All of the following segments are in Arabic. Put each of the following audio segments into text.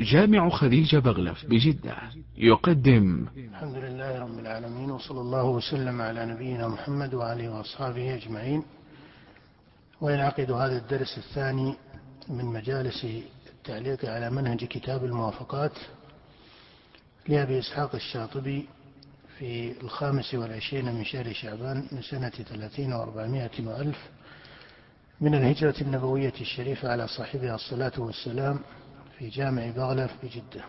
جامع خديجة بغلف بجدة يقدم. الحمد لله رب العالمين وصلى الله وسلم على نبينا محمد وآله وأصحابه أجمعين. وينعقد هذا الدرس الثاني من مجالس التعليق على منهج كتاب الموافقات لأبي إسحاق الشاطبي في الخامس والعشرين من شهر شعبان من سنة ثلاثين وأربعمائة وألف من الهجرة النبوية الشريفة على صاحبها الصلاة والسلام في جامع بغلف بجدة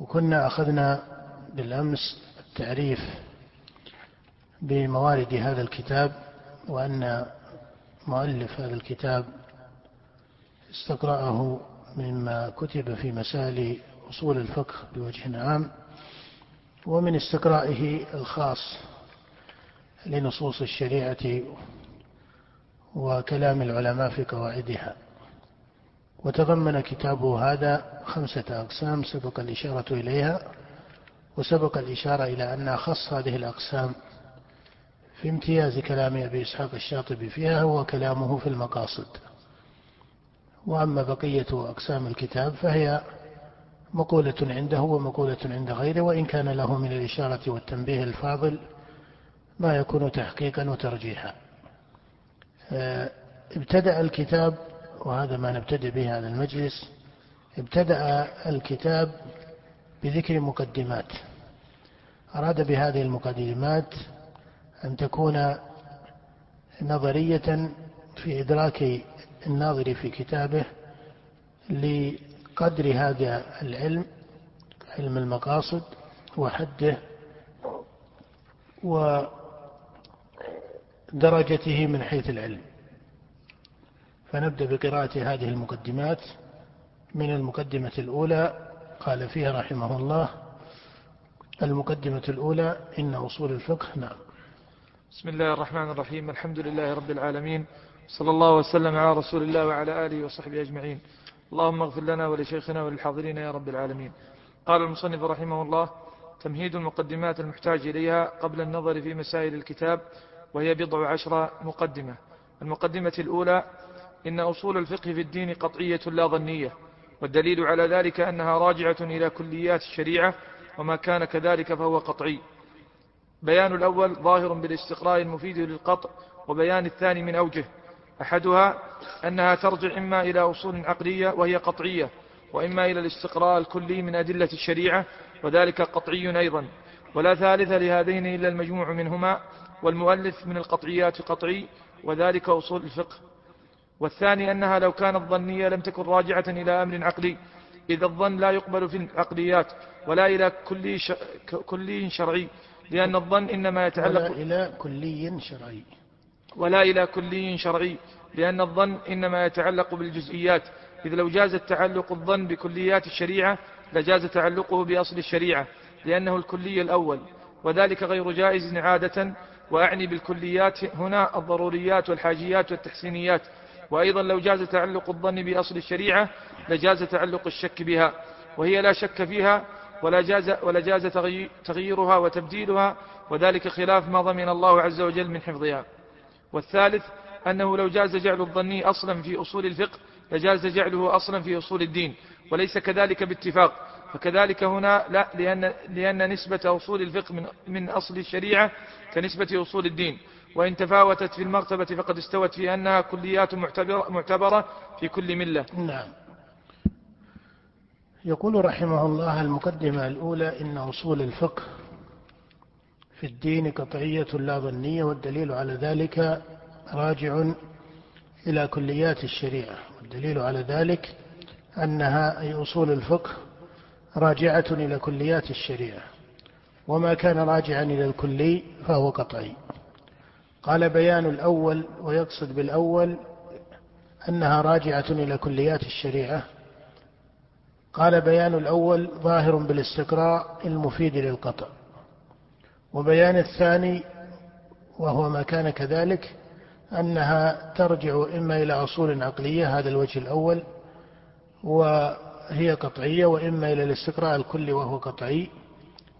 وكنا أخذنا بالأمس التعريف بموارد هذا الكتاب وأن مؤلف هذا الكتاب استقرأه مما كتب في مسائل أصول الفقه بوجه عام ومن استقرائه الخاص لنصوص الشريعة وكلام العلماء في قواعدها. وتضمن كتابه هذا خمسة أقسام سبق الإشارة إليها وسبق الإشارة إلى أن أخص هذه الأقسام في امتياز كلام أبي إسحاق الشاطبي فيها هو كلامه في المقاصد. وأما بقية أقسام الكتاب فهي مقولة عنده ومقولة عند غيره وإن كان له من الإشارة والتنبيه الفاضل ما يكون تحقيقا وترجيحا. آه، ابتدأ الكتاب وهذا ما نبتدئ به هذا المجلس. ابتدأ الكتاب بذكر مقدمات. أراد بهذه المقدمات أن تكون نظرية في إدراك الناظر في كتابه لقدر هذا العلم علم المقاصد وحده ودرجته من حيث العلم. فنبدأ بقراءة هذه المقدمات من المقدمة الأولى قال فيها رحمه الله المقدمة الأولى إن أصول الفقه نعم. بسم الله الرحمن الرحيم الحمد لله رب العالمين صلى الله وسلم على رسول الله وعلى آله وصحبه أجمعين. اللهم اغفر لنا ولشيخنا وللحاضرين يا رب العالمين. قال المصنف رحمه الله تمهيد المقدمات المحتاج إليها قبل النظر في مسائل الكتاب وهي بضع عشر مقدمة. المقدمة الأولى إن أصول الفقه في الدين قطعية لا ظنية والدليل على ذلك أنها راجعة إلى كليات الشريعة وما كان كذلك فهو قطعي. بيان الأول ظاهر بالاستقراء المفيد للقطع وبيان الثاني من أوجه. أحدها أنها ترجع إما إلى أصول عقلية وهي قطعية وإما إلى الاستقراء الكلي من أدلة الشريعة وذلك قطعي أيضا. ولا ثالث لهذين إلا المجموع منهما والمؤلف من القطعيات قطعي وذلك أصول الفقه. والثاني أنها لو كانت ظنية لم تكن راجعة إلى أمر عقلي. إذا الظن لا يقبل في العقليات ولا إلى كلي, ش... كلي شرعي لأن الظن إنما يتعلق ولا إلى كلي شرعي. ولا إلى كلي شرعي لأن الظن إنما يتعلق بالجزئيات. إذ لو جاز تعلق الظن بكليات الشريعة لجاز تعلقه بأصل الشريعة لأنه الكلي الأول. وذلك غير جائز عادة وأعني بالكليات هنا الضروريات والحاجيات والتحسينيات. وأيضا لو جاز تعلق الظن بأصل الشريعة لجاز تعلق الشك بها وهي لا شك فيها ولا جاز, ولا جاز تغييرها وتبديلها وذلك خلاف ما ضمن الله عز وجل من حفظها. والثالث أنه لو جاز جعل الظني أصلا في أصول الفقه لجاز جعله أصلا في أصول الدين وليس كذلك باتفاق. فكذلك هنا لا لأن, لأن نسبة أصول الفقه من, من أصل الشريعة كنسبة أصول الدين. وإن تفاوتت في المرتبة فقد استوت في أنها كليات معتبرة, في كل ملة. نعم. يقول رحمه الله المقدمة الأولى إن أصول الفقه في الدين قطعية لا ظنية والدليل على ذلك راجع إلى كليات الشريعة. والدليل على ذلك أنها أي أصول الفقه راجعة إلى كليات الشريعة. وما كان راجعا إلى الكلي فهو قطعي. قال بيان الأول ويقصد بالأول أنها راجعة إلى كليات الشريعة. قال بيان الأول ظاهر بالاستقراء المفيد للقطع. وبيان الثاني وهو ما كان كذلك أنها ترجع إما إلى أصول عقلية هذا الوجه الأول وهي قطعية وإما إلى الاستقراء الكلي وهو قطعي.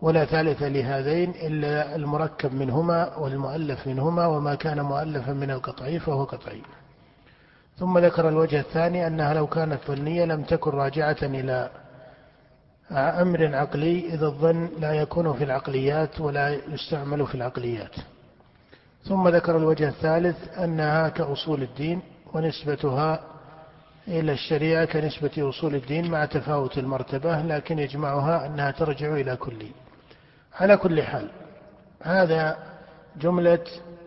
ولا ثالث لهذين إلا المركب منهما والمؤلف منهما وما كان مؤلفا من القطعي فهو قطعي. ثم ذكر الوجه الثاني أنها لو كانت ظنية لم تكن راجعة إلى أمر عقلي إذا الظن لا يكون في العقليات ولا يستعمل في العقليات. ثم ذكر الوجه الثالث أنها كأصول الدين ونسبتها إلى الشريعة كنسبة أصول الدين مع تفاوت المرتبة لكن يجمعها أنها ترجع إلى كلي. على كل حال هذا جملة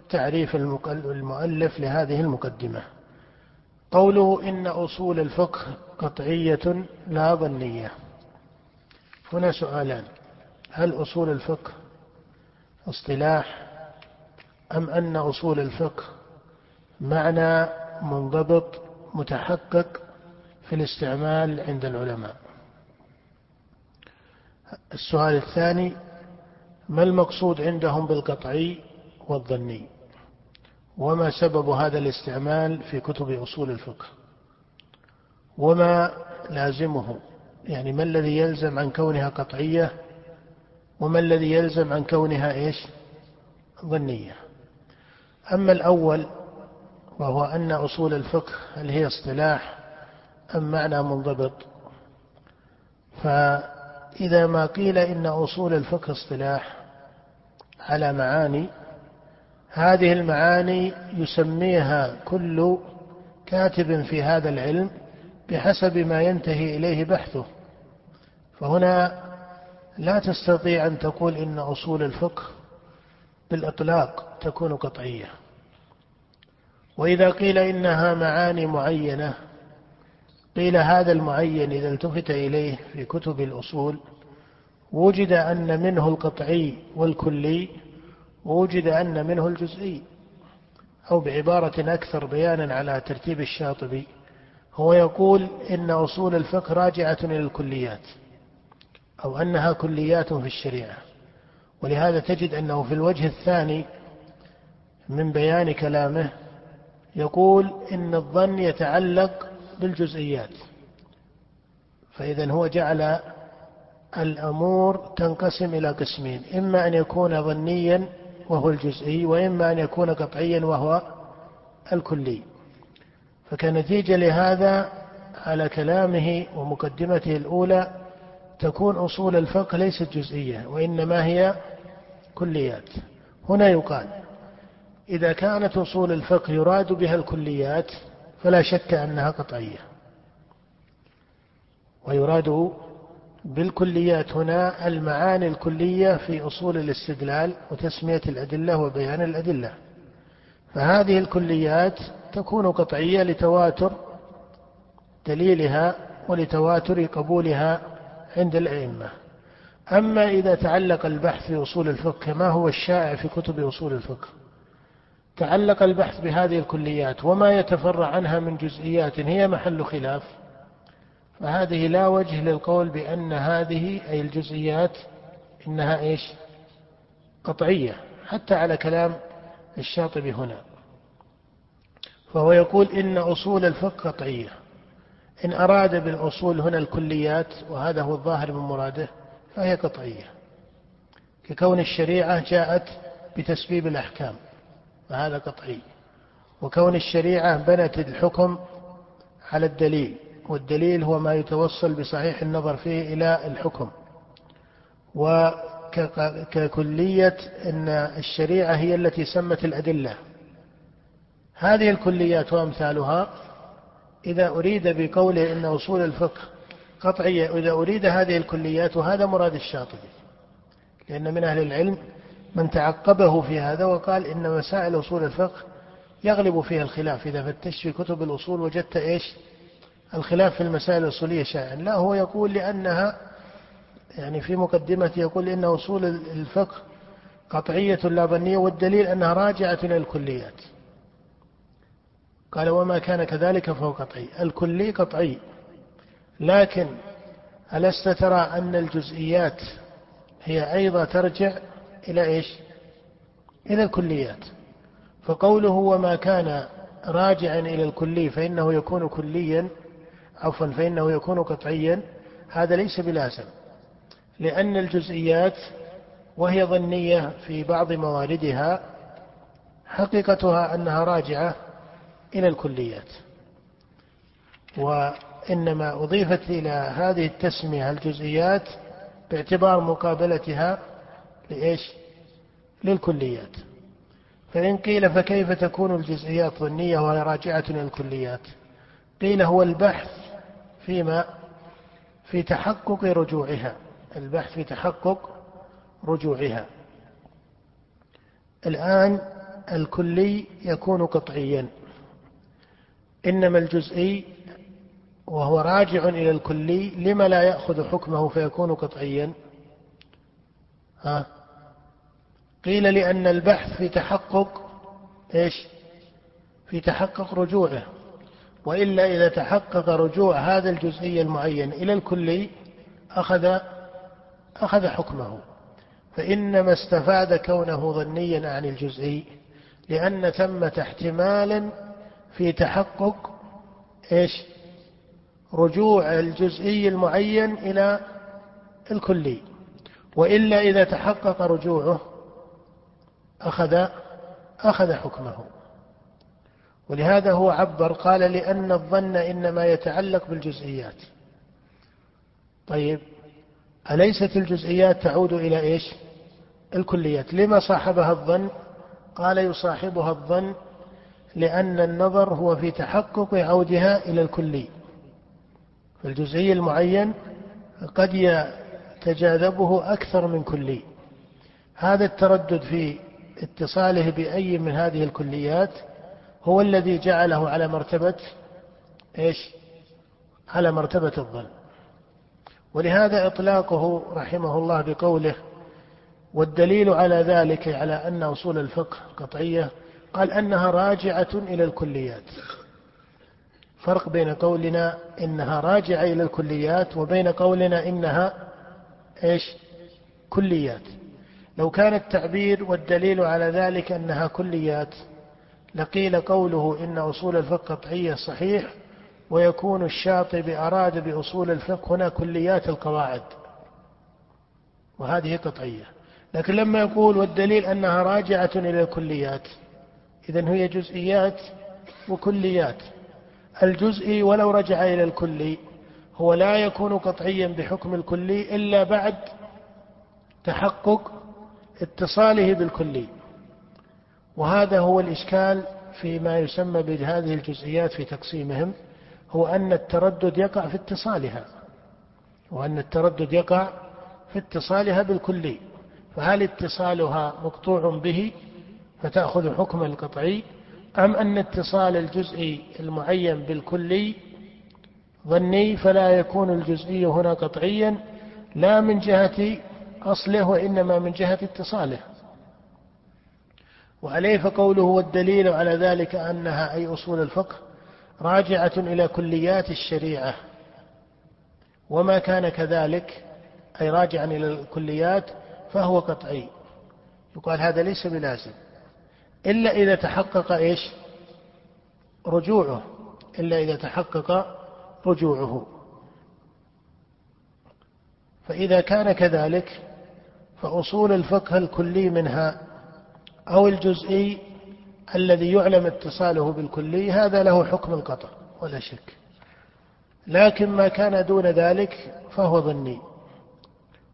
تعريف المؤلف لهذه المقدمة. قوله إن أصول الفقه قطعية لا ظنية. هنا سؤالان هل أصول الفقه اصطلاح أم أن أصول الفقه معنى منضبط متحقق في الاستعمال عند العلماء؟ السؤال الثاني ما المقصود عندهم بالقطعي والظني؟ وما سبب هذا الاستعمال في كتب أصول الفقه؟ وما لازمه؟ يعني ما الذي يلزم عن كونها قطعية؟ وما الذي يلزم عن كونها إيش؟ ظنية. أما الأول وهو أن أصول الفقه هل هي اصطلاح أم معنى منضبط؟ فإذا ما قيل إن أصول الفقه اصطلاح على معاني هذه المعاني يسميها كل كاتب في هذا العلم بحسب ما ينتهي إليه بحثه. فهنا لا تستطيع أن تقول إن أصول الفقه بالإطلاق تكون قطعية. وإذا قيل إنها معاني معينة قيل هذا المعين إذا التفت إليه في كتب الأصول وجد أن منه القطعي والكلي ووجد أن منه الجزئي أو بعبارة أكثر بيانا على ترتيب الشاطبي هو يقول إن أصول الفقه راجعة إلى الكليات أو أنها كليات في الشريعة. ولهذا تجد أنه في الوجه الثاني من بيان كلامه يقول إن الظن يتعلق بالجزئيات. فإذا هو جعل الأمور تنقسم إلى قسمين إما أن يكون ظنيا وهو الجزئي وإما أن يكون قطعيا وهو الكلي. فكنتيجة لهذا على كلامه ومقدمته الأولى تكون أصول الفقه ليست جزئية وإنما هي كليات. هنا يقال إذا كانت أصول الفقه يراد بها الكليات فلا شك أنها قطعية. ويراد بالكليات هنا المعاني الكلية في أصول الاستدلال وتسمية الأدلة وبيان الأدلة. فهذه الكليات تكون قطعية لتواتر دليلها ولتواتر قبولها عند الأئمة. أما إذا تعلق البحث في أصول الفقه كما هو الشائع في كتب أصول الفقه؟ تعلق البحث بهذه الكليات وما يتفرع عنها من جزئيات هي محل خلاف فهذه لا وجه للقول بأن هذه أي الجزئيات إنها إيش؟ قطعية حتى على كلام الشاطبي هنا. فهو يقول إن أصول الفقه قطعية. إن أراد بالأصول هنا الكليات وهذا هو الظاهر من مراده فهي قطعية. ككون الشريعة جاءت بتسبيب الأحكام. فهذا قطعي. وكون الشريعة بنت الحكم على الدليل والدليل هو ما يتوصل بصحيح النظر فيه إلى الحكم. وككلية أن الشريعة هي التي سمت الأدلة. هذه الكليات وأمثالها إذا أريد بقوله إن أصول الفقه قطعية إذا أريد هذه الكليات وهذا مراد الشاطبي. لأن من أهل العلم من تعقبه في هذا وقال إن مسائل أصول الفقه يغلب فيها الخلاف. إذا فتشت في كتب الأصول وجدت إيش؟ الخلاف في المسائل الأصولية شائعا. لا هو يقول لأنها يعني في مقدمته يقول إن أصول الفقه قطعية لا ظنية والدليل أنها راجعة إلى الكليات. قال وما كان كذلك فهو قطعي. الكلي قطعي لكن ألست ترى أن الجزئيات هي أيضا ترجع إلى إيش؟ إلى الكليات. فقوله وما كان راجعا إلى الكلي فإنه يكون كليا عفوا فإنه يكون قطعيا هذا ليس بلازم لأن الجزئيات وهي ظنية في بعض مواردها حقيقتها أنها راجعة إلى الكليات. وإنما أضيفت إلى هذه التسمية الجزئيات باعتبار مقابلتها لإيش؟ للكليات. فإن قيل فكيف تكون الجزئيات ظنية وهي راجعة إلى الكليات؟ قيل هو البحث فيما؟ في تحقق رجوعها. البحث في تحقق رجوعها. الآن الكلي يكون قطعيا. إنما الجزئي وهو راجع إلى الكلي لما لا يأخذ حكمه فيكون قطعيا. ها؟ قيل لأن البحث في تحقق إيش؟ في تحقق رجوعه. وإلا إذا تحقق رجوع هذا الجزئي المعين إلى الكلي أخذ أخذ حكمه. فإنما استفاد كونه ظنيا عن الجزئي لأن ثمة احتمالا في تحقق إيش؟ رجوع الجزئي المعين إلى الكلي. وإلا إذا تحقق رجوعه أخذ أخذ حكمه. ولهذا هو عبر قال لأن الظن إنما يتعلق بالجزئيات. طيب أليست الجزئيات تعود إلى إيش؟ الكليات. لما صاحبها الظن؟ قال يصاحبها الظن لأن النظر هو في تحقق عودها إلى الكلي. فالجزئي المعين قد يتجاذبه أكثر من كلي هذا التردد في اتصاله بأي من هذه الكليات هو الذي جعله على مرتبة إيش؟ على مرتبة الظن. ولهذا إطلاقه رحمه الله بقوله والدليل على ذلك على أن أصول الفقه قطعية قال أنها راجعة إلى الكليات. فرق بين قولنا إنها راجعة إلى الكليات وبين قولنا إنها إيش؟ كليات. لو كان التعبير والدليل على ذلك أنها كليات لقيل قوله إن أصول الفقه قطعية صحيح ويكون الشاطبي أراد بأصول الفقه هنا كليات القواعد وهذه قطعية لكن لما يقول والدليل أنها راجعة إلى الكليات إذا هي جزئيات وكليات الجزئي ولو رجع إلى الكلي هو لا يكون قطعيا بحكم الكلي إلا بعد تحقق اتصاله بالكلي. وهذا هو الإشكال فيما يسمى بهذه الجزئيات في تقسيمهم هو أن التردد يقع في اتصالها وأن التردد يقع في اتصالها بالكلي. فهل اتصالها مقطوع به فتأخذ حكم القطعي أم أن اتصال الجزئي المعين بالكلي ظني فلا يكون الجزئي هنا قطعيا لا من جهة أصله وإنما من جهة اتصاله. وعليه فقوله والدليل على ذلك أنها أي أصول الفقه راجعة إلى كليات الشريعة. وما كان كذلك أي راجعا إلى الكليات فهو قطعي. يقال هذا ليس بلازم. إلا إذا تحقق إيش؟ رجوعه. إلا إذا تحقق رجوعه. فإذا كان كذلك فأصول الفقه الكلي منها أو الجزئي الذي يعلم اتصاله بالكلي هذا له حكم القطع ولا شك. لكن ما كان دون ذلك فهو ظني.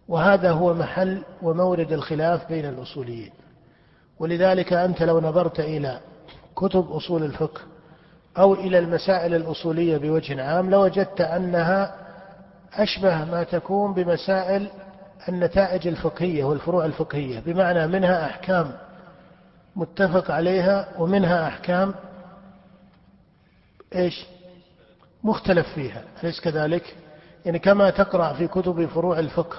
وهذا هو محل ومورد الخلاف بين الأصوليين. ولذلك أنت لو نظرت إلى كتب أصول الفقه أو إلى المسائل الأصولية بوجه عام لوجدت أنها أشبه ما تكون بمسائل النتائج الفقهية والفروع الفقهية بمعنى منها أحكام متفق عليها ومنها أحكام إيش؟ مختلف فيها. أليس كذلك؟ يعني كما تقرأ في كتب فروع الفقه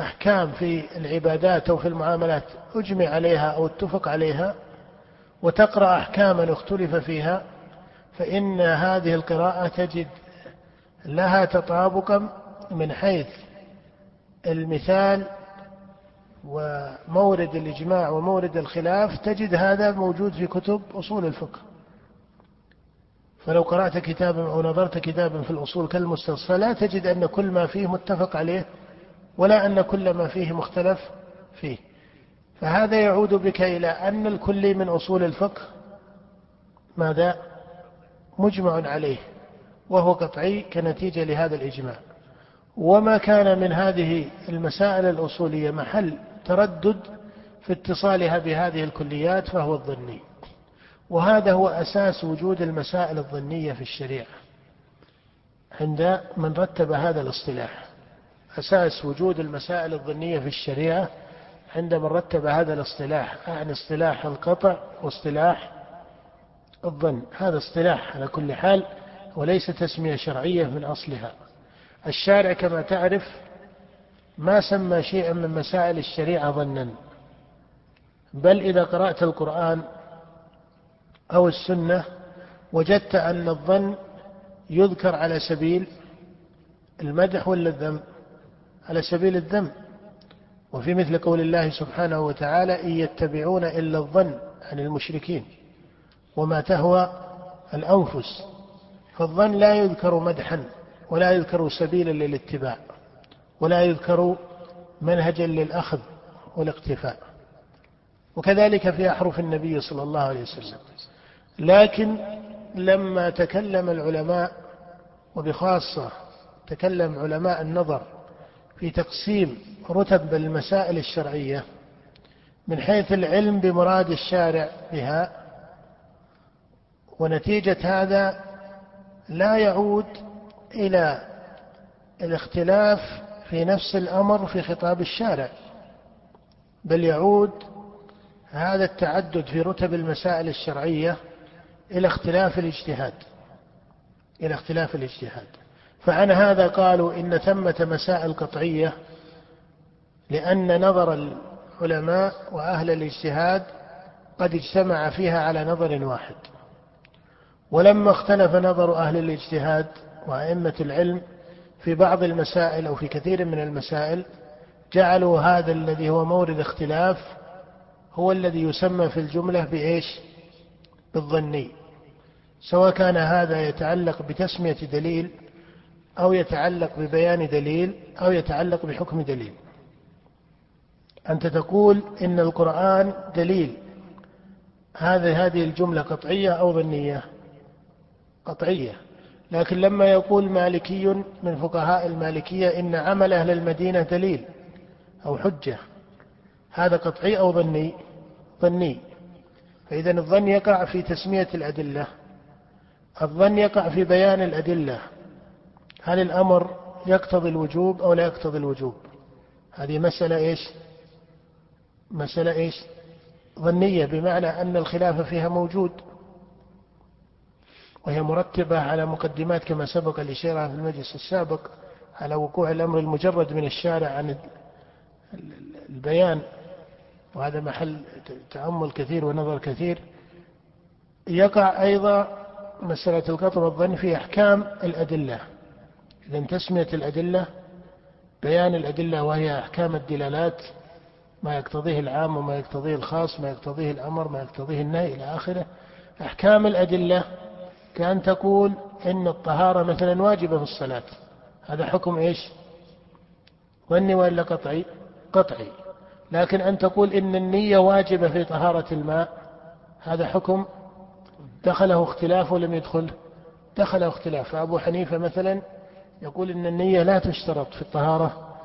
أحكام في العبادات أو في المعاملات أجمع عليها أو اتفق عليها وتقرأ أحكاما اختلف فيها فإن هذه القراءة تجد لها تطابقا من حيث المثال ومورد الإجماع ومورد الخلاف تجد هذا موجود في كتب أصول الفقه. فلو قرأت كتابا أو نظرت كتابا في الأصول كالمستصفى لا تجد أن كل ما فيه متفق عليه ولا أن كل ما فيه مختلف فيه. فهذا يعود بك إلى أن الكل من أصول الفقه ماذا؟ مجمع عليه وهو قطعي كنتيجة لهذا الإجماع. وما كان من هذه المسائل الأصولية محل تردد في اتصالها بهذه الكليات فهو الظني. وهذا هو أساس وجود المسائل الظنية في الشريعة. عند من رتب هذا الاصطلاح أساس وجود المسائل الظنية في الشريعة عند من رتب هذا الاصطلاح يعني اصطلاح القطع واصطلاح الظن. هذا اصطلاح على كل حال وليس تسمية شرعية من أصلها. الشارع كما تعرف ما سمى شيئا من مسائل الشريعة ظنا. بل إذا قرأت القرآن أو السنة وجدت أن الظن يذكر على سبيل المدح ولا الذم؟ على سبيل الذم. وفي مثل قول الله سبحانه وتعالى إن يتبعون إلا الظن عن المشركين. وما تهوى الأنفس فالظن لا يذكر مدحا ولا يذكر سبيلا للاتباع ولا يذكر منهجا للأخذ والاقتفاء. وكذلك في أحرف النبي صلى الله عليه وسلم. لكن لما تكلم العلماء وبخاصة تكلم علماء النظر في تقسيم رتب المسائل الشرعية من حيث العلم بمراد الشارع بها ونتيجة هذا لا يعود إلى الاختلاف في نفس الأمر في خطاب الشارع بل يعود هذا التعدد في رتب المسائل الشرعية إلى اختلاف الاجتهاد إلى اختلاف الاجتهاد. فعن هذا قالوا إن ثمة مسائل قطعية لأن نظر العلماء وأهل الاجتهاد قد اجتمع فيها على نظر واحد. ولما اختلف نظر أهل الاجتهاد وأئمة العلم في بعض المسائل أو في كثير من المسائل جعلوا هذا الذي هو مورد اختلاف هو الذي يسمى في الجملة بإيش؟ بالظني. سواء كان هذا يتعلق بتسمية دليل أو يتعلق ببيان دليل أو يتعلق بحكم دليل. أنت تقول إن القرآن دليل. هذه هذه الجملة قطعية أو ظنية؟ قطعية. لكن لما يقول مالكي من فقهاء المالكية إن عمل أهل المدينة دليل أو حجة هذا قطعي أو ظني؟ ظني. فإذا الظن يقع في تسمية الأدلة. الظن يقع في بيان الأدلة. هل الأمر يقتضي الوجوب أو لا يقتضي الوجوب؟ هذه مسألة إيش؟ مسألة إيش؟ ظنية بمعنى أن الخلاف فيها موجود. وهي مرتبة على مقدمات كما سبق الإشارة في المجلس السابق على وقوع الأمر المجرد من الشارع عن البيان. وهذا محل تأمل كثير ونظر كثير. يقع أيضا مسألة القطع والظن في أحكام الأدلة. إذا تسمية الأدلة بيان الأدلة وهي أحكام الدلالات ما يقتضيه العام وما يقتضيه الخاص ما يقتضيه الأمر ما يقتضيه النهي إلى آخره. أحكام الأدلة كأن تقول إن الطهارة مثلا واجبة في الصلاة. هذا حكم إيش؟ ظني وإلا قطعي قطعي. لكن أن تقول إن النية واجبة في طهارة الماء هذا حكم دخله اختلاف ولم يدخل؟ دخله اختلاف. فأبو حنيفة مثلا يقول إن النية لا تشترط في الطهارة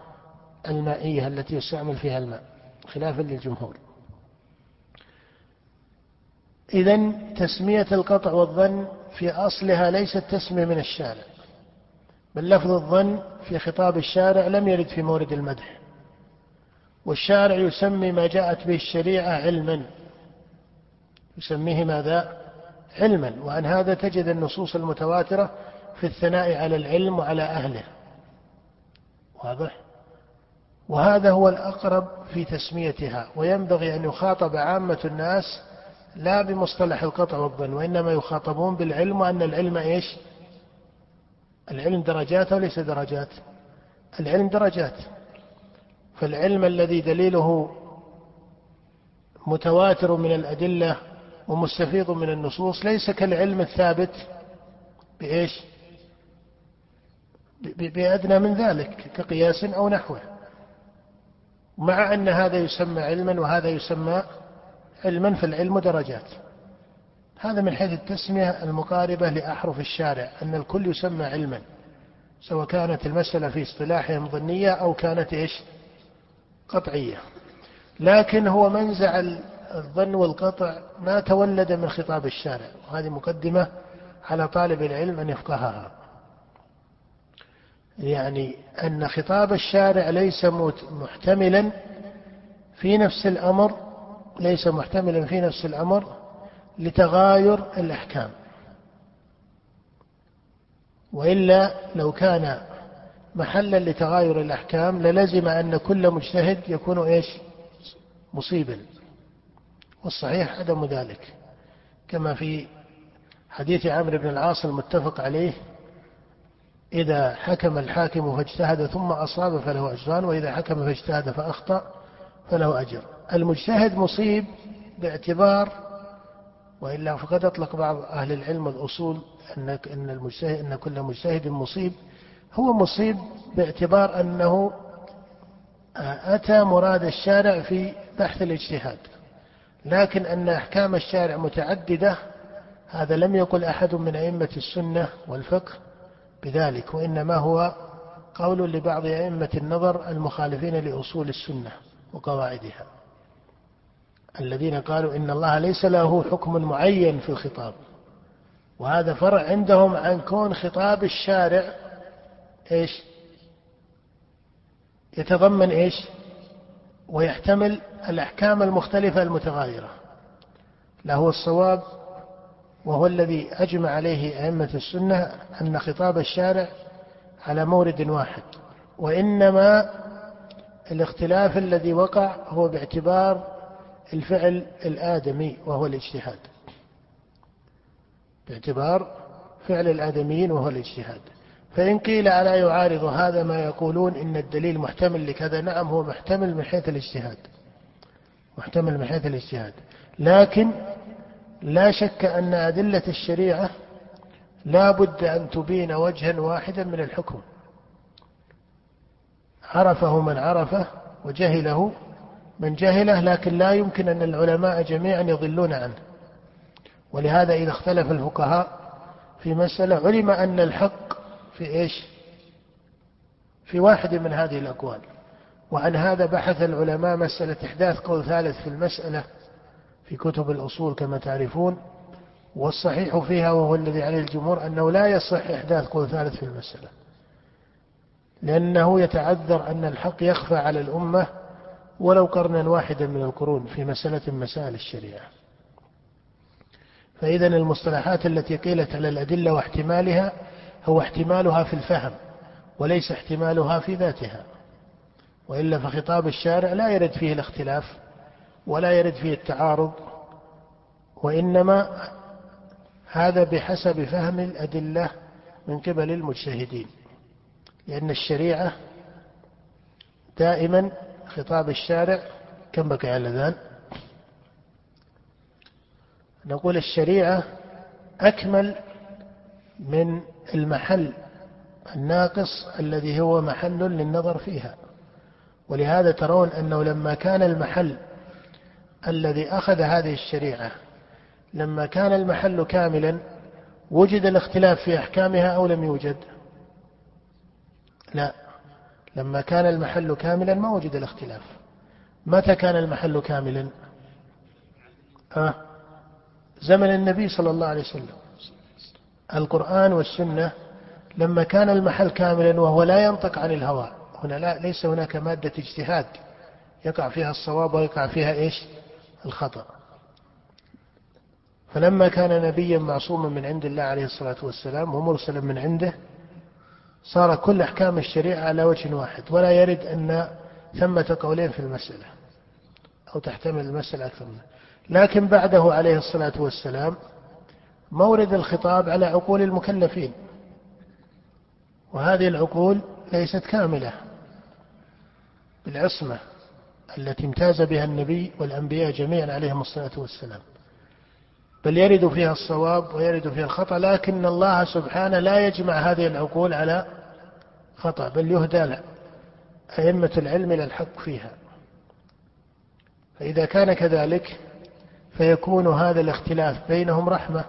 المائية التي يستعمل فيها الماء خلافا للجمهور. إذا تسمية القطع والظن في أصلها ليست تسمية من الشارع بل لفظ الظن في خطاب الشارع لم يرد في مورد المدح. والشارع يسمي ما جاءت به الشريعة علما. يسميه ماذا؟ علما. وعن هذا تجد النصوص المتواترة في الثناء على العلم وعلى أهله. واضح؟ وهذا هو الأقرب في تسميتها وينبغي أن يخاطب عامة الناس لا بمصطلح القطع والظن وإنما يخاطبون بالعلم وأن العلم إيش؟ العلم درجات وليس درجات. العلم درجات. فالعلم الذي دليله متواتر من الأدلة ومستفيض من النصوص ليس كالعلم الثابت بإيش؟ بأدنى من ذلك كقياس أو نحوه. مع أن هذا يسمى علما وهذا يسمى علما فالعلم درجات. هذا من حيث التسمية المقاربة لأحرف الشارع أن الكل يسمى علما سواء كانت المسألة في اصطلاحهم ظنية أو كانت إيش؟ قطعية. لكن هو منزع الظن والقطع ما تولد من خطاب الشارع وهذه مقدمة على طالب العلم أن يفقهها. يعني أن خطاب الشارع ليس محتملا في نفس الأمر ليس محتملا في نفس الأمر لتغاير الأحكام. وإلا لو كان محلا لتغاير الأحكام للزم أن كل مجتهد يكون إيش؟ مصيبا. والصحيح عدم ذلك. كما في حديث عمرو بن العاص المتفق عليه إذا حكم الحاكم فاجتهد ثم أصاب فله أجران وإذا حكم فاجتهد فأخطأ فله أجر. المجتهد مصيب باعتبار وإلا فقد أطلق بعض أهل العلم الأصول أن أن المجتهد أن كل مجتهد مصيب. هو مصيب باعتبار أنه أتى مراد الشارع في بحث الاجتهاد لكن أن أحكام الشارع متعددة هذا لم يقل أحد من أئمة السنة والفقه بذلك وإنما هو قول لبعض أئمة النظر المخالفين لأصول السنة وقواعدها. الذين قالوا إن الله ليس له حكم معين في الخطاب. وهذا فرع عندهم عن كون خطاب الشارع إيش؟ يتضمن إيش؟ ويحتمل الأحكام المختلفة المتغايرة. له الصواب وهو الذي أجمع عليه أئمة السنة أن خطاب الشارع على مورد واحد. وإنما الاختلاف الذي وقع هو باعتبار الفعل الآدمي وهو الاجتهاد. باعتبار فعل الآدميين وهو الاجتهاد. فإن قيل ألا يعارض هذا ما يقولون إن الدليل محتمل لكذا نعم هو محتمل من حيث الاجتهاد. محتمل من حيث الاجتهاد. لكن لا شك أن أدلة الشريعة لا بد أن تبين وجها واحدا من الحكم. عرفه من عرفه وجهله من جهله لكن لا يمكن أن العلماء جميعا يضلون عنه. ولهذا إذا اختلف الفقهاء في مسألة علم أن الحق في إيش؟ في واحد من هذه الأقوال. وعن هذا بحث العلماء مسألة إحداث قول ثالث في المسألة في كتب الأصول كما تعرفون. والصحيح فيها وهو الذي عليه الجمهور أنه لا يصح إحداث قول ثالث في المسألة. لأنه يتعذر أن الحق يخفى على الأمة ولو قرنا واحدا من القرون في مسألة من مسائل الشريعة. فإذا المصطلحات التي قيلت على الأدلة واحتمالها هو احتمالها في الفهم وليس احتمالها في ذاتها. وإلا فخطاب الشارع لا يرد فيه الاختلاف ولا يرد فيه التعارض وإنما هذا بحسب فهم الأدلة من قبل المجتهدين لأن الشريعة دائما خطاب الشارع كم بقي على الأذان؟ نقول الشريعة أكمل من المحل الناقص الذي هو محل للنظر فيها. ولهذا ترون أنه لما كان المحل الذي أخذ هذه الشريعة لما كان المحل كاملا وجد الاختلاف في أحكامها أو لم يوجد؟ لا. لما كان المحل كاملا ما وجد الاختلاف. متى كان المحل كاملا؟ آه زمن النبي صلى الله عليه وسلم. القرآن والسنة لما كان المحل كاملا وهو لا ينطق عن الهوى هنا لا ليس هناك مادة اجتهاد. يقع فيها الصواب ويقع فيها إيش؟ الخطأ. فلما كان نبيا معصوما من عند الله عليه الصلاة والسلام ومرسلا من عنده صار كل أحكام الشريعة على وجه واحد ولا يرد أن ثمة قولين في المسألة أو تحتمل المسألة أكثر منه. لكن بعده عليه الصلاة والسلام مورد الخطاب على عقول المكلفين وهذه العقول ليست كاملة بالعصمة التي امتاز بها النبي والأنبياء جميعا عليهم الصلاة والسلام. بل يرد فيها الصواب ويرد فيها الخطأ لكن الله سبحانه لا يجمع هذه العقول على خطأ بل يهدى أئمة العلم إلى الحق فيها. فإذا كان كذلك فيكون هذا الاختلاف بينهم رحمة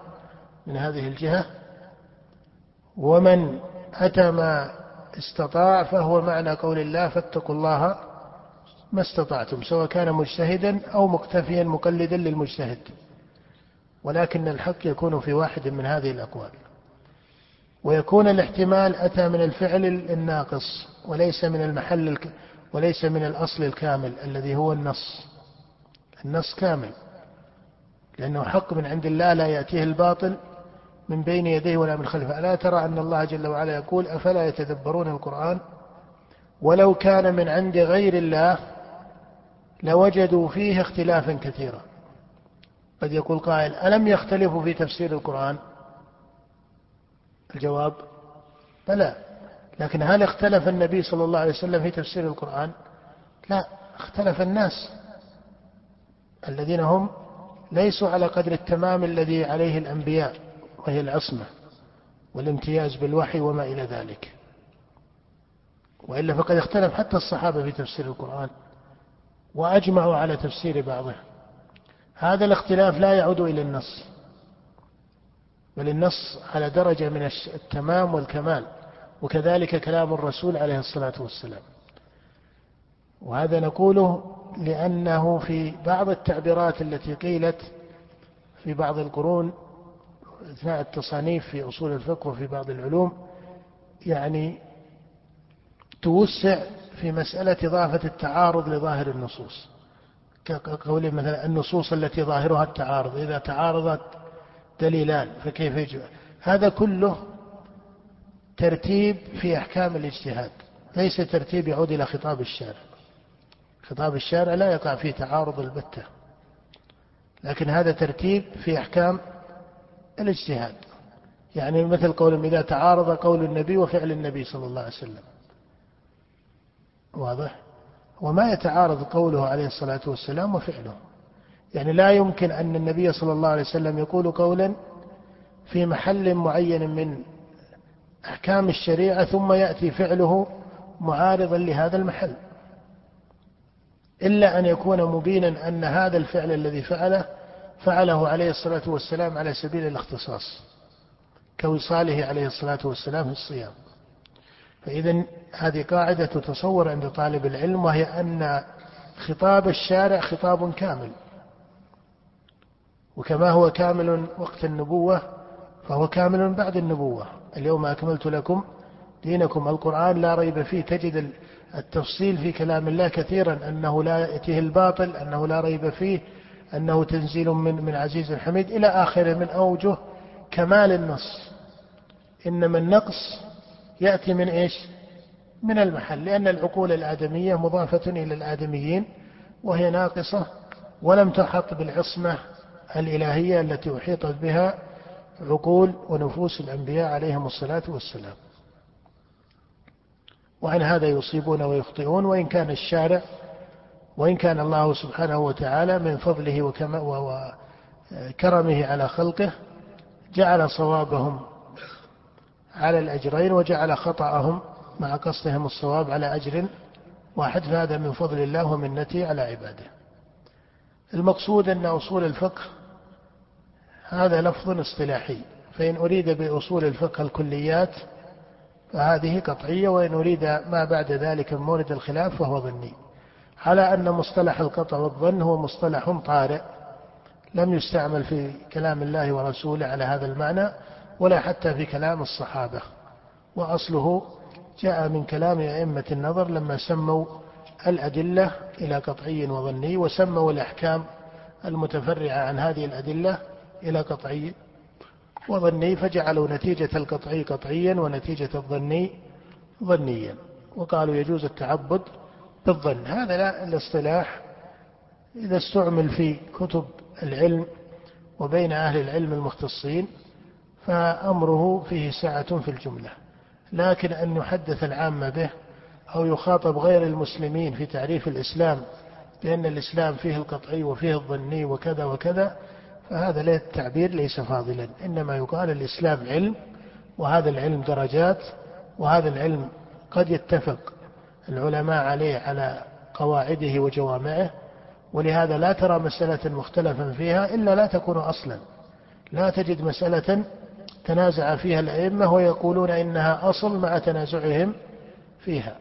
من هذه الجهة. ومن أتى ما استطاع فهو معنى قول الله فاتقوا الله ما استطعتم سواء كان مجتهدا أو مقتفيا مقلدا للمجتهد. ولكن الحق يكون في واحد من هذه الأقوال. ويكون الاحتمال أتى من الفعل الناقص وليس من المحل وليس من الأصل الكامل الذي هو النص. النص كامل. لأنه حق من عند الله لا يأتيه الباطل من بين يديه ولا من خلفه. ألا ترى أن الله جل وعلا يقول أفلا يتدبرون القرآن؟ ولو كان من عند غير الله لوجدوا فيه اختلافا كثيرا. قد يقول قائل ألم يختلفوا في تفسير القرآن؟ الجواب بلى. لكن هل اختلف النبي صلى الله عليه وسلم في تفسير القرآن؟ لا اختلف الناس. الذين هم ليسوا على قدر التمام الذي عليه الأنبياء وهي العصمة والامتياز بالوحي وما إلى ذلك. وإلا فقد اختلف حتى الصحابة في تفسير القرآن وأجمعوا على تفسير بعضه. هذا الاختلاف لا يعود إلى النص بل النص على درجة من التمام والكمال وكذلك كلام الرسول عليه الصلاة والسلام. وهذا نقوله لأنه في بعض التعبيرات التي قيلت في بعض القرون أثناء التصانيف في أصول الفقه وفي بعض العلوم يعني توسع في مسألة إضافة التعارض لظاهر النصوص. كقول مثلا النصوص التي ظاهرها التعارض إذا تعارضت دليلان فكيف يجب؟ هذا كله ترتيب في أحكام الاجتهاد ليس ترتيب يعود إلى خطاب الشارع. خطاب الشارع لا يقع فيه تعارض البتة لكن هذا ترتيب في أحكام الاجتهاد. يعني مثل قول إذا تعارض قول النبي وفعل النبي صلى الله عليه وسلم. واضح؟ وما يتعارض قوله عليه الصلاة والسلام وفعله. يعني لا يمكن أن النبي صلى الله عليه وسلم يقول قولا في محل معين من أحكام الشريعة ثم يأتي فعله معارضا لهذا المحل. إلا أن يكون مبينا أن هذا الفعل الذي فعله فعله عليه الصلاة والسلام على سبيل الاختصاص كوصاله عليه الصلاة والسلام في الصيام. فإذا هذه قاعدة تتصور عند طالب العلم وهي أن خطاب الشارع خطاب كامل. وكما هو كامل وقت النبوة فهو كامل بعد النبوة. اليوم أكملت لكم دينكم. القرآن لا ريب فيه. تجد التفصيل في كلام الله كثيرا أنه لا يأتيه الباطل أنه لا ريب فيه أنه تنزيل من من عزيز حميد إلى آخره من أوجه كمال النص. إنما النقص يأتي من إيش؟ من المحل لأن العقول الآدمية مضافة إلى الآدميين وهي ناقصة ولم تحط بالعصمة الإلهية التي أحيطت بها عقول ونفوس الأنبياء عليهم الصلاة والسلام. وعن هذا يصيبون ويخطئون وإن كان الشارع وإن كان الله سبحانه وتعالى من فضله وكرمه على خلقه جعل صوابهم على الأجرين وجعل خطأهم مع قصدهم الصواب على أجر واحد فهذا من فضل الله ومنته على عباده. المقصود أن أصول الفقه هذا لفظ اصطلاحي فإن أريد بأصول الفقه الكليات فهذه قطعية وإن أريد ما بعد ذلك من مورد الخلاف فهو ظني. على أن مصطلح القطع والظن هو مصطلح طارئ لم يستعمل في كلام الله ورسوله على هذا المعنى. ولا حتى في كلام الصحابة. وأصله جاء من كلام أئمة النظر لما سموا الأدلة إلى قطعي وظني وسموا الأحكام المتفرعة عن هذه الأدلة إلى قطعي وظني فجعلوا نتيجة القطعي قطعيا ونتيجة الظني ظنيا. وقالوا يجوز التعبد بالظن. هذا لا الاصطلاح إذا استعمل في كتب العلم وبين أهل العلم المختصين فأمره فيه سعة في الجملة. لكن أن يحدث العامة به أو يخاطب غير المسلمين في تعريف الإسلام بأن الإسلام فيه القطعي وفيه الظني وكذا وكذا فهذا التعبير ليس فاضلا. إنما يقال الإسلام علم وهذا العلم درجات وهذا العلم قد يتفق العلماء عليه على قواعده وجوامعه ولهذا لا ترى مسألة مختلفا فيها إلا لا تكون أصلا. لا تجد مسألة تنازع فيها الأئمة ويقولون إنها أصل مع تنازعهم فيها.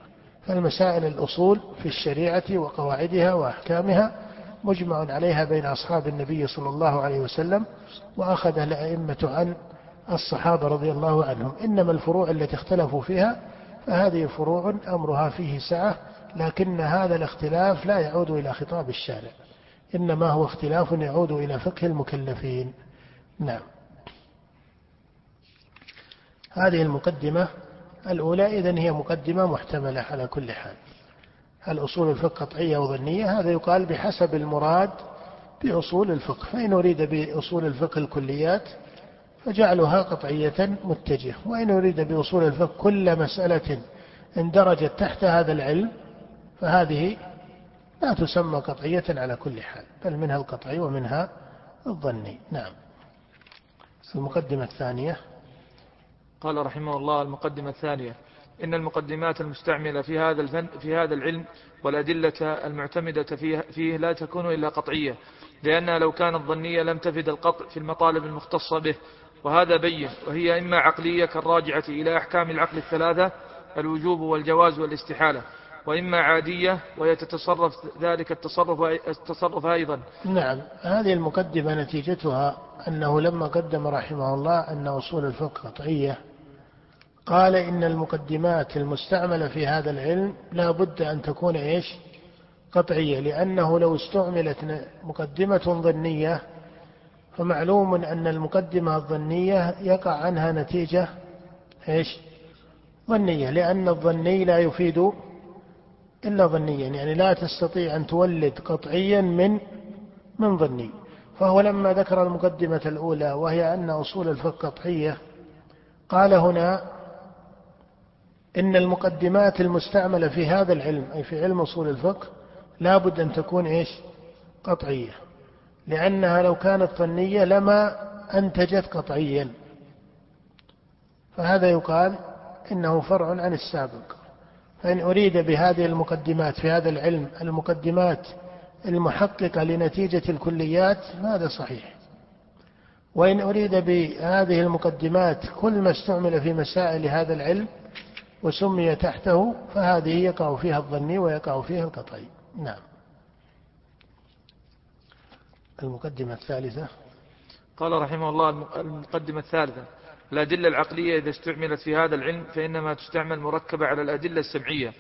فالمسائل الأصول في الشريعة وقواعدها وأحكامها مجمع عليها بين أصحاب النبي صلى الله عليه وسلم وأخذ الأئمة عن الصحابة رضي الله عنهم. إنما الفروع التي اختلفوا فيها فهذه فروع أمرها فيه سعة لكن هذا الاختلاف لا يعود إلى خطاب الشارع إنما هو اختلاف يعود إلى فقه المكلفين. نعم. هذه المقدمة الأولى إذن هي مقدمة محتملة على كل حال. هل أصول الفقه قطعية أو ظنية؟ هذا يقال بحسب المراد بأصول الفقه. فإن أريد بأصول الفقه الكليات فجعلها قطعية متجه وإن أريد بأصول الفقه كل مسألة اندرجت تحت هذا العلم فهذه لا تسمى قطعية على كل حال بل منها القطعي ومنها الظني. نعم. المقدمة الثانية. قال رحمه الله المقدمة الثانية. إن المقدمات المستعملة في هذا الفن في هذا العلم والأدلة المعتمدة فيه, فيه لا تكون إلا قطعية. لأنها لو كانت ظنية لم تفد القطع في المطالب المختصة به. وهذا بين. وهي إما عقلية كالراجعة إلى أحكام العقل الثلاثة الوجوب والجواز والاستحالة. وإما عادية وهي تتصرف ذلك التصرف, التصرف أيضا. نعم. هذه المقدمة نتيجتها أنه لما قدم رحمه الله أن أصول الفقه قطعية. قال إن المقدمات المستعملة في هذا العلم لا بد أن تكون إيش؟ قطعية لأنه لو استعملت مقدمة ظنية فمعلوم أن المقدمة الظنية يقع عنها نتيجة إيش؟ ظنية لأن الظني لا يفيد إلا ظنيا يعني لا تستطيع أن تولد قطعيا من من ظني. فهو لما ذكر المقدمة الأولى وهي أن أصول الفقه قطعية قال هنا إن المقدمات المستعملة في هذا العلم أي في علم أصول الفقه لا بد أن تكون إيش؟ قطعية. لأنها لو كانت ظنية لما أنتجت قطعيا. فهذا يقال إنه فرع عن السابق. فإن أريد بهذه المقدمات في هذا العلم المقدمات المحققة لنتيجة الكليات هذا صحيح. وإن أريد بهذه المقدمات كل ما استعمل في مسائل هذا العلم وسمي تحته فهذه يقع فيها الظني ويقع فيها القطعي. نعم. المقدمة الثالثة. قال رحمه الله المقدمة الثالثة الأدلة العقلية إذا استعملت في هذا العلم فإنما تستعمل مركبة على الأدلة السمعية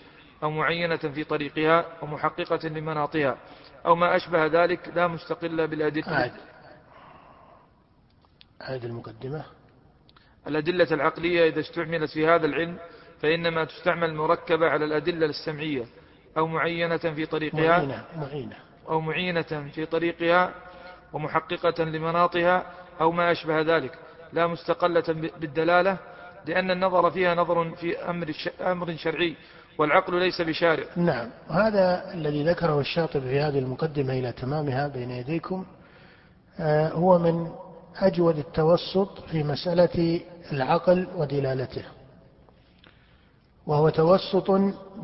أو معينة في طريقها ومحققة لمناطها أو ما أشبه ذلك لا مستقلة بالأدلة. عاد. عاد المقدمة. الأدلة العقلية إذا استعملت في هذا العلم فإنما تستعمل مركبة على الأدلة السمعية أو معينة في طريقها معينة معينة. أو معينة في طريقها ومحققة لمناطها أو ما أشبه ذلك. لا مستقلة بالدلالة لأن النظر فيها نظر في أمر أمر شرعي والعقل ليس بشارع. نعم. هذا الذي ذكره الشاطبي في هذه المقدمة إلى تمامها بين يديكم آه، هو من أجود التوسط في مسألة العقل ودلالته. وهو توسط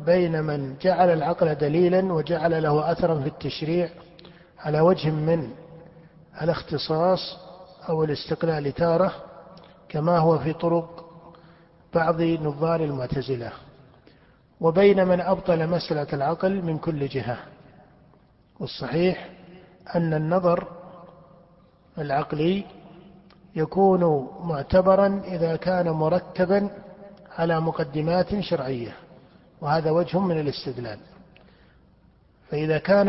بين من جعل العقل دليلا وجعل له أثرا في التشريع على وجه من الاختصاص أو الاستقلال تارة كما هو في طرق بعض نظار المعتزلة. وبين من أبطل مسألة العقل من كل جهة. والصحيح أن النظر العقلي يكون معتبرا إذا كان مركبا على مقدمات شرعية وهذا وجه من الاستدلال. فإذا كان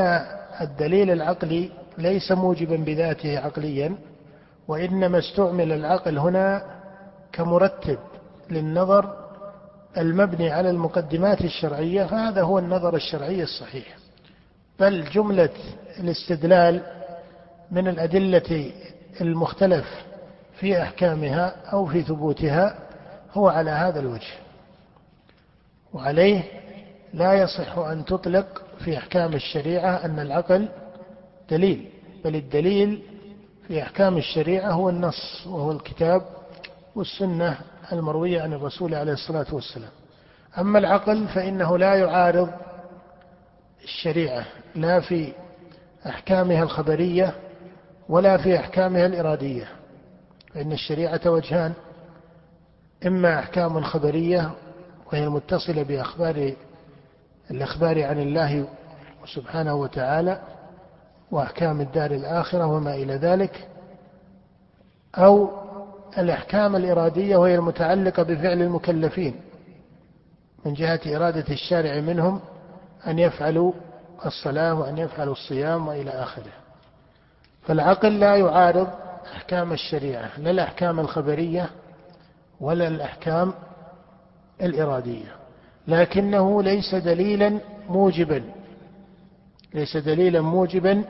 الدليل العقلي ليس موجبا بذاته عقليا وإنما استعمل العقل هنا كمرتب للنظر المبني على المقدمات الشرعية فهذا هو النظر الشرعي الصحيح. بل جملة الاستدلال من الأدلة المختلف في أحكامها أو في ثبوتها هو على هذا الوجه. وعليه لا يصح أن تطلق في أحكام الشريعة أن العقل دليل بل الدليل في أحكام الشريعة هو النص وهو الكتاب والسنة المروية عن الرسول عليه الصلاة والسلام. أما العقل فإنه لا يعارض الشريعة لا في أحكامها الخبرية ولا في أحكامها الإرادية فإن الشريعة وجهان. إما أحكام خبرية وهي المتصلة بأخبار الأخبار عن الله سبحانه وتعالى وأحكام الدار الآخرة وما إلى ذلك أو الأحكام الإرادية وهي المتعلقة بفعل المكلفين من جهة إرادة الشارع منهم أن يفعلوا الصلاة وأن يفعلوا الصيام وإلى آخره. فالعقل لا يعارض أحكام الشريعة لا الأحكام الخبرية ولا الأحكام الإرادية لكنه ليس دليلا موجبا ليس دليلا موجبا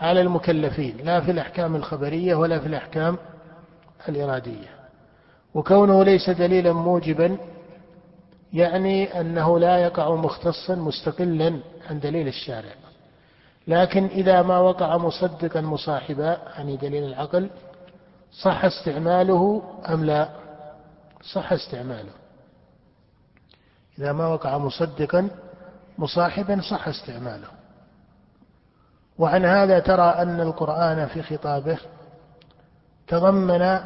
على المكلفين لا في الأحكام الخبرية ولا في الأحكام الإرادية. وكونه ليس دليلا موجبا يعني أنه لا يقع مختصا مستقلا عن دليل الشارع. لكن إذا ما وقع مصدقا مصاحبا يعني دليل العقل صح استعماله أم لا؟ صح استعماله. إذا ما وقع مصدقا مصاحبا صح استعماله. وعن هذا ترى أن القرآن في خطابه تضمن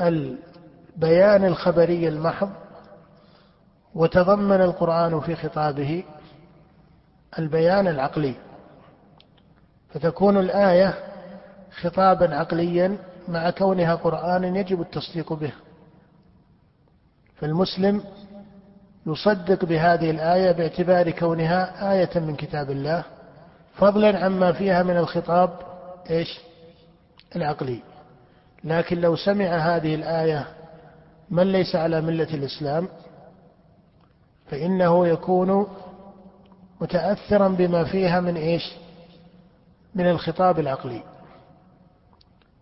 البيان الخبري المحض وتضمن القرآن في خطابه البيان العقلي. فتكون الآية خطابا عقليا مع كونها قرآن يجب التصديق به. فالمسلم يصدق بهذه الآية باعتبار كونها آية من كتاب الله فضلا عما فيها من الخطاب إيش؟ العقلي لكن لو سمع هذه الآية من ليس على ملة الإسلام فإنه يكون متأثرا بما فيها من إيش؟ من الخطاب العقلي.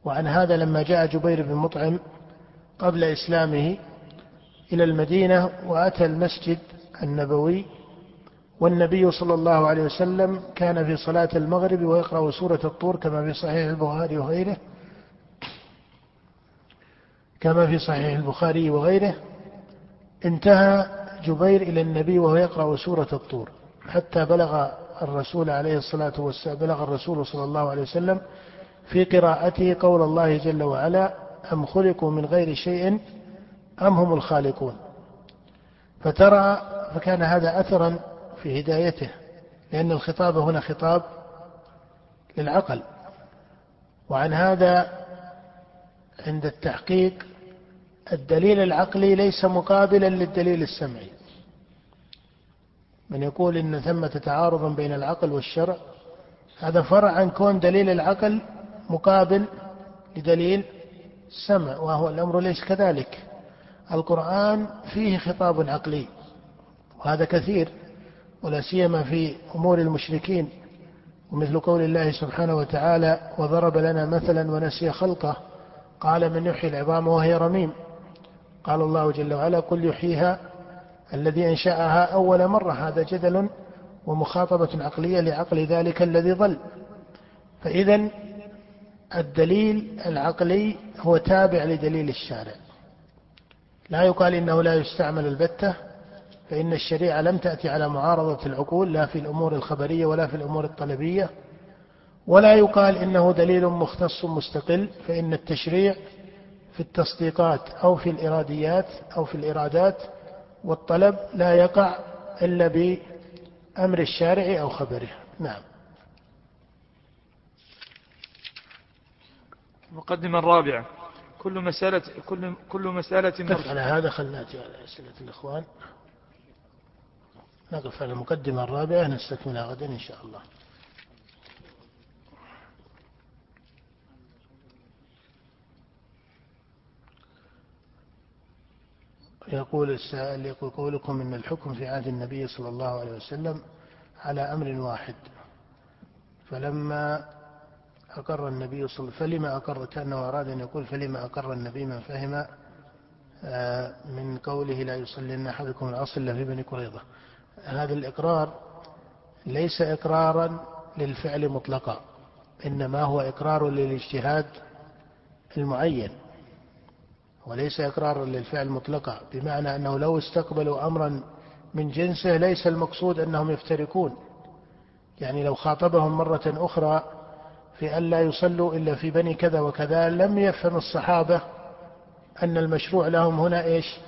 وعن هذا لما جاء جبير بن مطعم قبل إسلامه إلى المدينة وأتى المسجد النبوي والنبي صلى الله عليه وسلم كان في صلاة المغرب ويقرأ سورة الطور كما في صحيح البخاري وغيره كما في صحيح البخاري وغيره. انتهى جبير إلى النبي وهو يقرأ سورة الطور حتى بلغ الرسول عليه الصلاة والسلام بلغ الرسول صلى الله عليه وسلم في قراءته قول الله جل وعلا أم خلقوا من غير شيء أم هم الخالقون؟ فترى فكان هذا أثرا في هدايته لأن الخطاب هنا خطاب للعقل. وعن هذا عند التحقيق الدليل العقلي ليس مقابلا للدليل السمعي. من يقول إن ثمة تعارضا بين العقل والشرع هذا فرع عن كون دليل العقل مقابل لدليل السمع وهو الأمر ليس كذلك. القرآن فيه خطاب عقلي وهذا كثير ولا سيما في أمور المشركين ومثل قول الله سبحانه وتعالى وضرب لنا مثلا ونسي خلقه قال من يحيي العظام وهي رميم قال الله جل وعلا قل يحييها الذي أنشأها أول مرة هذا جدل ومخاطبة عقلية لعقل ذلك الذي ظل فإذا الدليل العقلي هو تابع لدليل الشارع. لا يقال إنه لا يستعمل البتة فإن الشريعة لم تأتي على معارضة العقول لا في الأمور الخبرية ولا في الأمور الطلبية. ولا يقال إنه دليل مختص مستقل فإن التشريع في التصديقات أو في الإراديات أو في الإرادات والطلب لا يقع إلا بأمر الشارع أو خبره. نعم. المقدمة الرابعة كل مسألة كل كل مسألة نقف على هذا خلنا على أسئلة الإخوان. نقف على المقدمة الرابعة نستكملها غدا إن شاء الله. يقول السائل يقول قولكم إن الحكم في عهد النبي صلى الله عليه وسلم على أمر واحد. فلما أقر النبي صلى فلما أقر؟ كأنه أراد أن يقول فلما أقر النبي من فهم آه، من قوله لا يصلين أحدكم العصر إلا في بني قريظة. هذا الإقرار ليس إقرارا للفعل مطلقا إنما هو إقرار للاجتهاد المعين وليس إقرارا للفعل مطلقا بمعنى أنه لو استقبلوا أمرا من جنسه ليس المقصود أنهم يفترقون. يعني لو خاطبهم مرة أخرى في أن لا يصلوا إلا في بني كذا وكذا. لم يفهم الصحابة أن المشروع لهم هنا إيش؟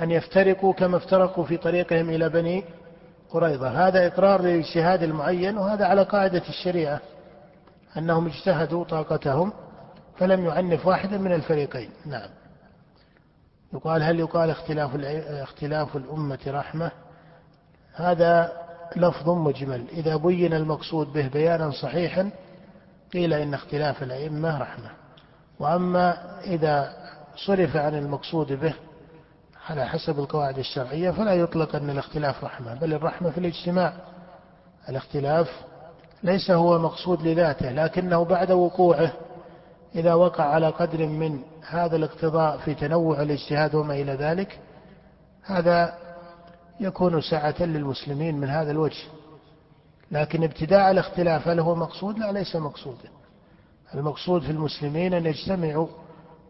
أن يفترقوا كما افترقوا في طريقهم إلى بني قريظة. هذا إقرار للاجتهاد المعين وهذا على قاعدة الشريعة أنهم اجتهدوا طاقتهم فلم يعنف واحدا من الفريقين. نعم. يقال هل يقال اختلاف اختلاف الأمة رحمة؟ هذا لفظ مجمل. إذا بين المقصود به بيانا صحيحا قيل إن اختلاف الأئمة رحمة. وأما إذا صرف عن المقصود به على حسب القواعد الشرعية فلا يطلق أن الاختلاف رحمة بل الرحمة في الاجتماع. الاختلاف ليس هو مقصود لذاته لكنه بعد وقوعه. إذا وقع على قدر من هذا الاقتضاء في تنوع الاجتهاد وما إلى ذلك هذا يكون سعة للمسلمين من هذا الوجه. لكن ابتداء الاختلاف هل هو مقصود؟ لا ليس مقصودا المقصود في المسلمين أن يجتمعوا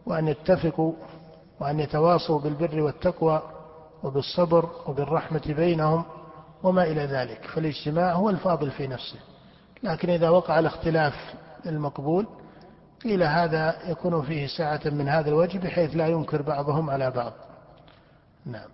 وأن يتفقوا وأن يتواصوا بالبر والتقوى وبالصبر وبالرحمة بينهم وما إلى ذلك. فالاجتماع هو الفاضل في نفسه. لكن إذا وقع الاختلاف المقبول قيل هذا يكون فيه ساعة من هذا الوجه بحيث لا ينكر بعضهم على بعض. نعم.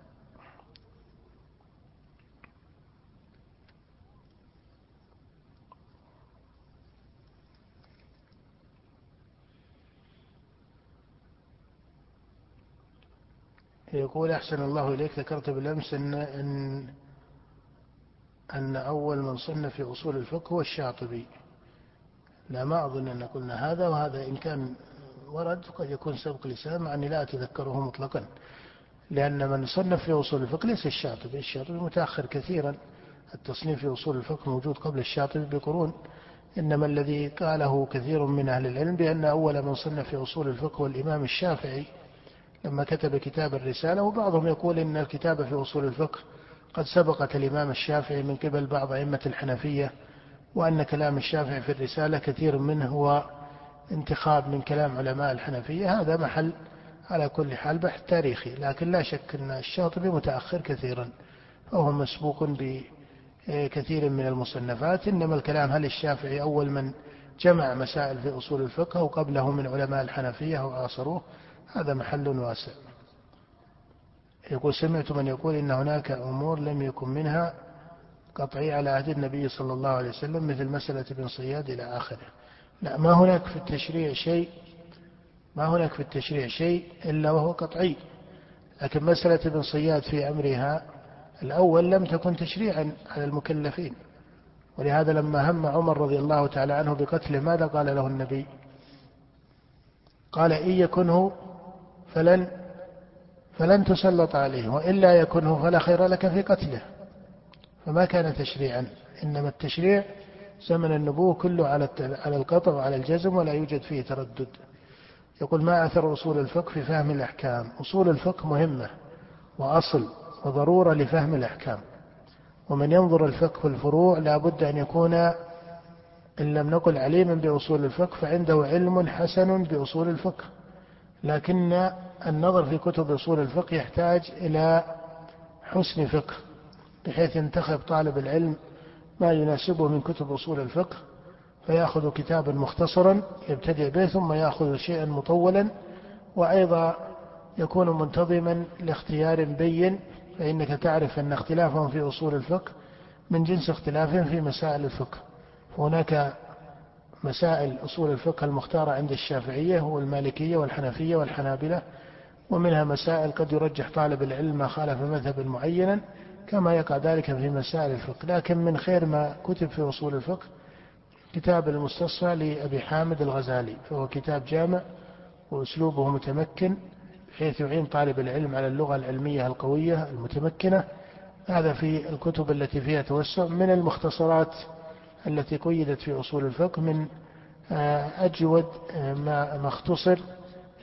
يقول أحسن الله إليك ذكرت بالأمس أن أن أن أول من صنف في أصول الفقه هو الشاطبي. لا ما أظن أن قلنا هذا وهذا إن كان ورد قد يكون سبق لسان مع أني لا أتذكره مطلقا. لأن من صنف في أصول الفقه ليس الشاطبي. الشاطبي متأخر كثيرا. التصنيف في أصول الفقه موجود قبل الشاطبي بقرون. إنما الذي قاله كثير من أهل العلم بأن أول من صنف في أصول الفقه هو الإمام الشافعي. لما كتب كتاب الرسالة وبعضهم يقول إن الكتاب في أصول الفقه قد سبقت الإمام الشافعي من قبل بعض أئمة الحنفية وأن كلام الشافعي في الرسالة كثير منه هو انتخاب من كلام علماء الحنفية. هذا محل على كل حال بحث تاريخي لكن لا شك أن الشاطبي متأخر كثيرا فهو مسبوق بكثير من المصنفات. إنما الكلام هل الشافعي أول من جمع مسائل في أصول الفقه أو قبله من علماء الحنفية وعاصروه هذا محل واسع. يقول سمعت من يقول إن هناك أمور لم يكن منها قطعي على عهد النبي صلى الله عليه وسلم مثل مسألة ابن صياد إلى آخره. لا ما هناك في التشريع شيء ما هناك في التشريع شيء إلا وهو قطعي. لكن مسألة ابن صياد في أمرها الأول لم تكن تشريعا على المكلفين. ولهذا لما هم عمر رضي الله تعالى عنه بقتله ماذا قال له النبي؟ قال إن يكنه فلن فلن تسلط عليه وإلا يكنه فلا خير لك في قتله. فما كان تشريعا إنما التشريع زمن النبوة كله على على القطع وعلى الجزم ولا يوجد فيه تردد. يقول ما أثر أصول الفقه في فهم الأحكام؟ أصول الفقه مهمة وأصل وضرورة لفهم الأحكام. ومن ينظر الفقه في الفروع لا بد أن يكون إن لم نقل عليما بأصول الفقه فعنده علم حسن بأصول الفقه. لكن النظر في كتب أصول الفقه يحتاج إلى حسن فقه بحيث ينتخب طالب العلم ما يناسبه من كتب أصول الفقه فيأخذ كتابا مختصرا يبتدئ به ثم يأخذ شيئا مطولا وأيضا يكون منتظما لاختيار بين فإنك تعرف أن اختلافهم في أصول الفقه من جنس اختلافهم في مسائل الفقه. هناك مسائل أصول الفقه المختارة عند الشافعية والمالكية والحنفية والحنابلة ومنها مسائل قد يرجح طالب العلم ما خالف مذهبا معينا كما يقع ذلك في مسائل الفقه. لكن من خير ما كتب في أصول الفقه كتاب المستصفى لأبي حامد الغزالي فهو كتاب جامع وأسلوبه متمكن بحيث يعين طالب العلم على اللغة العلمية القوية المتمكنة. هذا في الكتب التي فيها توسع. من المختصرات التي قيدت في أصول الفقه من آه، أجود آه، ما اختصر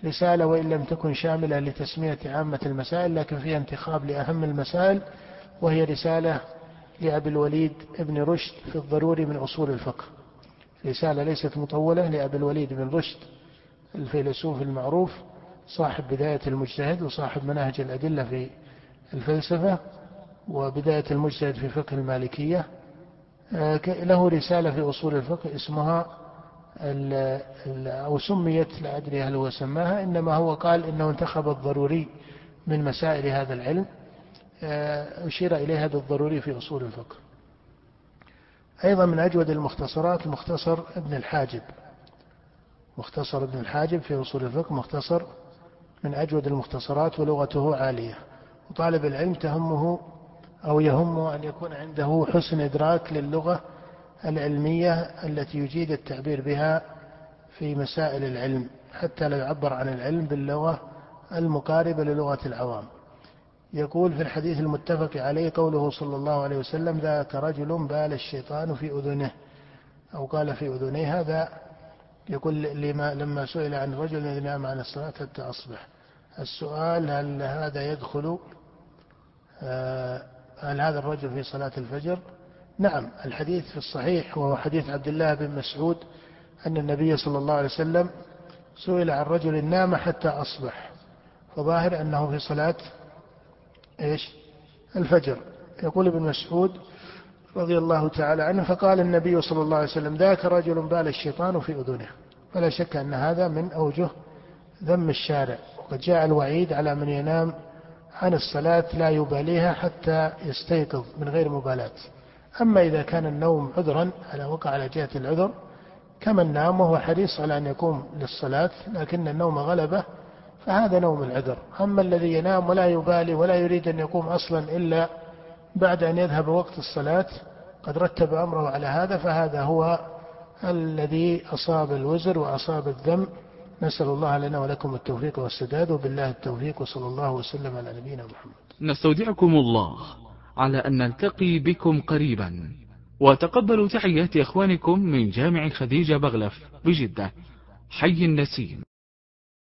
رسالة وإن لم تكن شاملة لتسمية عامة المسائل لكن فيها انتخاب لأهم المسائل وهي رسالة لأبي الوليد ابن رشد في الضروري من أصول الفقه. رسالة ليست مطولة لأبي الوليد بن رشد الفيلسوف المعروف صاحب بداية المجتهد وصاحب مناهج الأدلة في الفلسفة وبداية المجتهد في فقه المالكية. له رسالة في أصول الفقه اسمها ال ال أو سميت لا أدري هل هو سماها إنما هو قال إنه انتخب الضروري من مسائل هذا العلم آه، أشير إليها بالضروري في أصول الفقه. أيضا من أجود المختصرات مختصر ابن الحاجب. مختصر ابن الحاجب في أصول الفقه مختصر من أجود المختصرات ولغته عالية. وطالب العلم تهمه أو يهمه أن يكون عنده حسن إدراك للغة العلمية التي يجيد التعبير بها في مسائل العلم حتى لا يعبر عن العلم باللغة المقاربة للغة العوام. يقول في الحديث المتفق عليه قوله صلى الله عليه وسلم ذاك رجل بال الشيطان في أذنه. أو قال في أذنيه هذا يقول لما لما سئل عن رجل الذي نام عن الصلاة حتى أصبح. السؤال هل هذا يدخل آه، هل هذا الرجل في صلاة الفجر؟ نعم الحديث في الصحيح وهو حديث عبد الله بن مسعود أن النبي صلى الله عليه وسلم سئل عن رجل نام حتى أصبح فظاهر أنه في صلاة إيش؟ الفجر. يقول ابن مسعود رضي الله تعالى عنه فقال النبي صلى الله عليه وسلم ذاك رجل بال الشيطان في أذنه. فلا شك أن هذا من أوجه ذم الشارع وقد جاء الوعيد على من ينام عن الصلاة لا يباليها حتى يستيقظ من غير مبالاة. أما إذا كان النوم عذرا على وقع على جهة العذر كمن نام وهو حريص على أن يقوم للصلاة لكن النوم غلبه فهذا نوم العذر. أما الذي ينام ولا يبالي ولا يريد أن يقوم أصلا إلا بعد أن يذهب وقت الصلاة قد رتب أمره على هذا فهذا هو الذي أصاب الوزر وأصاب الذنب. نسأل الله لنا ولكم التوفيق والسداد وبالله التوفيق وصلى الله وسلم على نبينا محمد. نستودعكم الله على أن نلتقي بكم قريبا. وتقبلوا تحيات إخوانكم من جامع خديجة بغلف بجدة. حي النسيم.